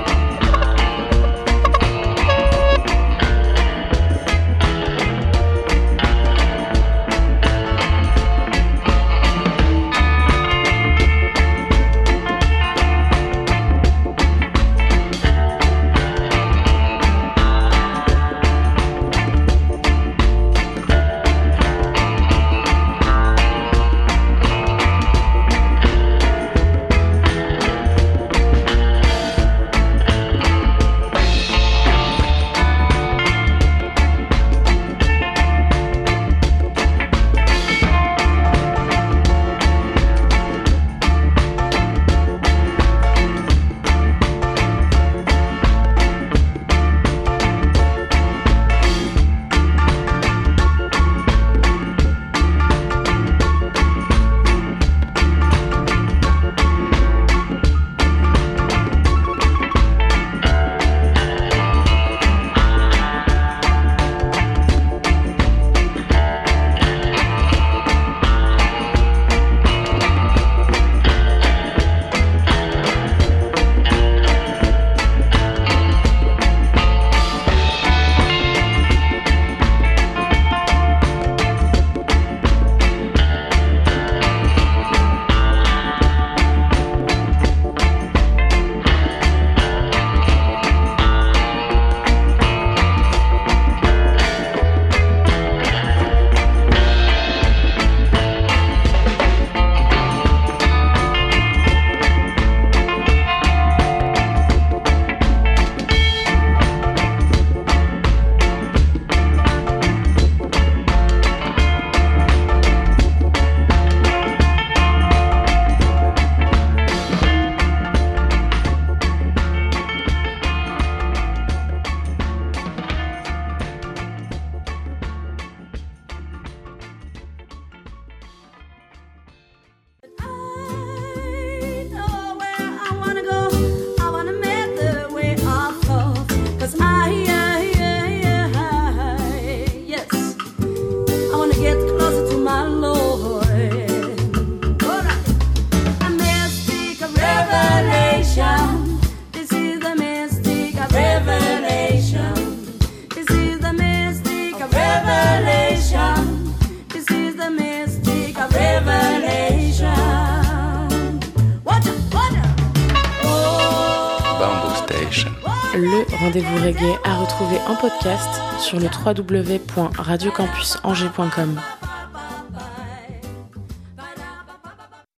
Vous reggae à retrouver un podcast sur le www.radiocampusangers.com.